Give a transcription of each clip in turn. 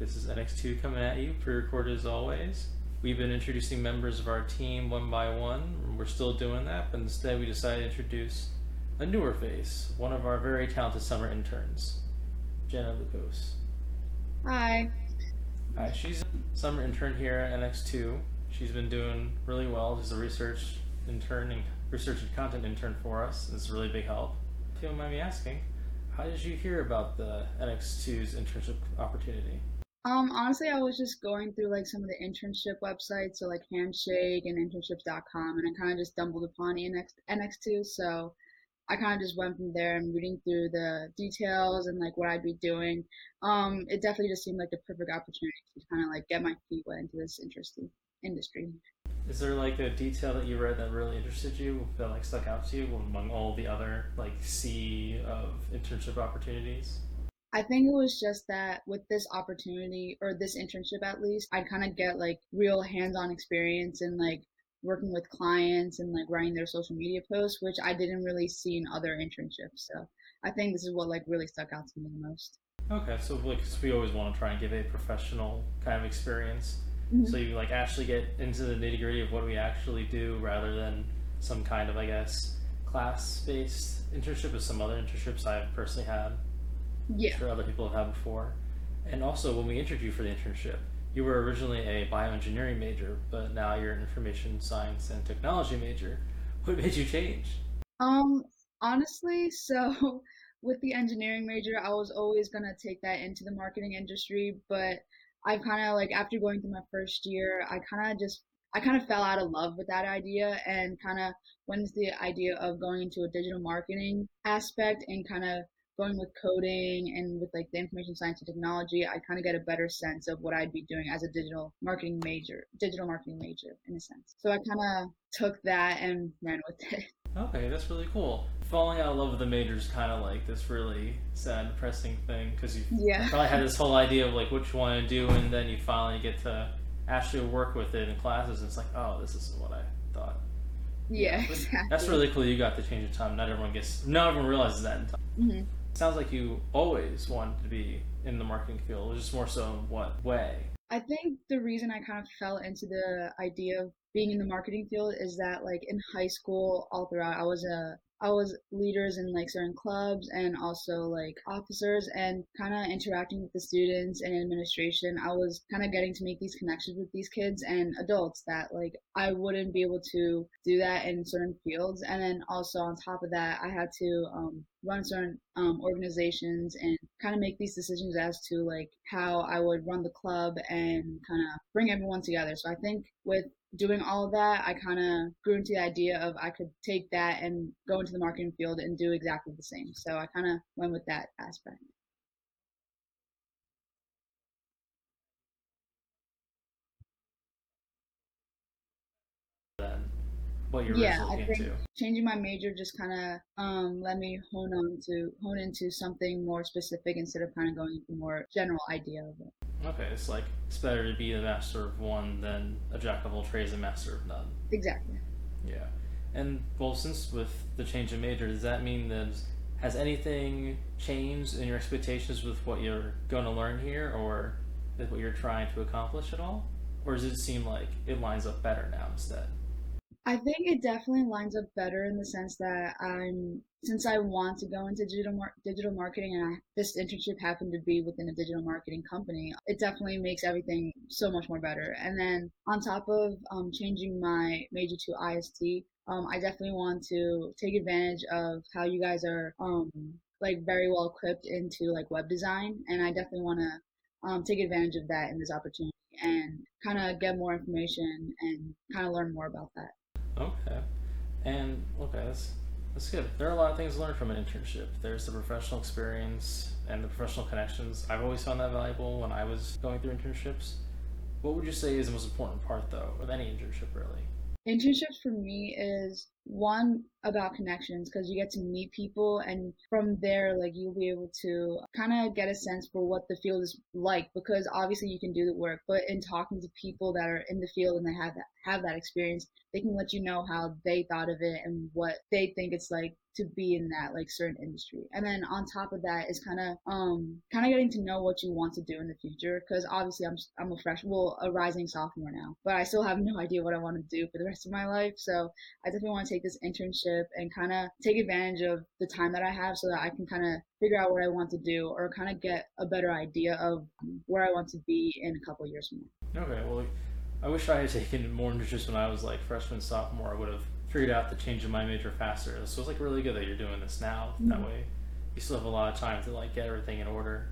This is NX2 coming at you, pre recorded as always. We've been introducing members of our team one by one. We're still doing that, but instead we decided to introduce a newer face, one of our very talented summer interns, Jenna Lukos. Hi. Hi, she's a summer intern here at NX2. She's been doing really well. She's a research intern and research and content intern for us. It's a really big help. If you don't mind me asking, how did you hear about the NX2's internship opportunity? Um, honestly, I was just going through like some of the internship websites, so like Handshake and internships.com, and I kind of just stumbled upon NX, NX2. So I kind of just went from there and reading through the details and like what I'd be doing. Um, it definitely just seemed like the perfect opportunity to kind of like get my feet wet into this interesting industry. Is there like a detail that you read that really interested you that like stuck out to you among all the other like sea of internship opportunities? I think it was just that with this opportunity or this internship at least, I kind of get like real hands-on experience in like working with clients and like writing their social media posts, which I didn't really see in other internships. So I think this is what like really stuck out to me the most. Okay, so like we always want to try and give a professional kind of experience. Mm-hmm. So you like actually get into the nitty gritty of what we actually do rather than some kind of I guess class based internship as some other internships I've personally had. Yeah. Sure other people have had before. And also when we interviewed you for the internship, you were originally a bioengineering major, but now you're an information science and technology major. What made you change? Um, honestly, so with the engineering major, I was always gonna take that into the marketing industry, but I've kind of like after going through my first year, I kind of just I kind of fell out of love with that idea and kind of went into the idea of going into a digital marketing aspect and kind of going with coding and with like the information science and technology, I kind of get a better sense of what I'd be doing as a digital marketing major, digital marketing major in a sense. So I kind of took that and ran with it. Okay, that's really cool. Falling out of love with the major is kind of like this really sad, depressing thing because you yeah. probably had this whole idea of like what you want to do, and then you finally get to actually work with it in classes, and it's like, oh, this is what I thought. Yeah, exactly. That's really cool. You got the change of time. Not everyone gets. Not everyone realizes that in time. Mm-hmm. Sounds like you always wanted to be in the marketing field. Just more so in what way? I think the reason I kind of fell into the idea of being in the marketing field is that like in high school all throughout I was a I was leaders in like certain clubs and also like officers and kind of interacting with the students and administration. I was kind of getting to make these connections with these kids and adults that like I wouldn't be able to do that in certain fields. And then also on top of that, I had to um, run certain um, organizations and kind of make these decisions as to like how I would run the club and kind of bring everyone together. So I think with doing all of that, I kind of grew into the idea of I could take that and go into the marketing field and do exactly the same. So I kind of went with that aspect. What you're yeah, I think into. changing my major just kind of um, let me hone on to hone into something more specific instead of kind of going into more general idea of it. Okay, it's like it's better to be the master of one than a jack of all trades and master of none. Exactly. Yeah, and well, since with the change of major, does that mean that has anything changed in your expectations with what you're going to learn here, or with what you're trying to accomplish at all, or does it seem like it lines up better now instead? I think it definitely lines up better in the sense that I'm since I want to go into digital mar- digital marketing and I, this internship happened to be within a digital marketing company, it definitely makes everything so much more better. And then on top of um, changing my major to IST, um, I definitely want to take advantage of how you guys are um, like very well equipped into like web design, and I definitely want to um, take advantage of that in this opportunity and kind of get more information and kind of learn more about that. Okay. And okay, that's that's good. There are a lot of things to learn from an internship. There's the professional experience and the professional connections. I've always found that valuable when I was going through internships. What would you say is the most important part though of any internship really? Internships for me is one about connections because you get to meet people and from there like you'll be able to kind of get a sense for what the field is like because obviously you can do the work but in talking to people that are in the field and they have that have that experience they can let you know how they thought of it and what they think it's like to be in that like certain industry. And then on top of that is kind of um kind of getting to know what you want to do in the future because obviously i'm i'm a fresh well a rising sophomore now but i still have no idea what i want to do for the rest of my life so i definitely want to take this internship and kind of take advantage of the time that i have so that i can kind of figure out what i want to do or kind of get a better idea of where i want to be in a couple years from now okay well I wish I had taken more interest when I was like freshman, sophomore. I would have figured out the change in my major faster. So it's like really good that you're doing this now. Mm-hmm. That way, you still have a lot of time to like get everything in order,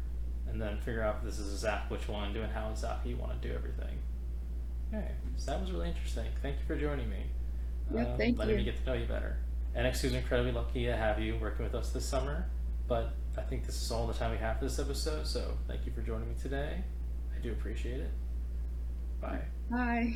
and then figure out if this is exactly which one, doing how exactly you want to do everything. Okay, so that was really interesting. Thank you for joining me. Yeah, uh, thank letting you. me get to know you better. NX2 is incredibly lucky to have you working with us this summer, but I think this is all the time we have for this episode. So thank you for joining me today. I do appreciate it. Bye. Bye.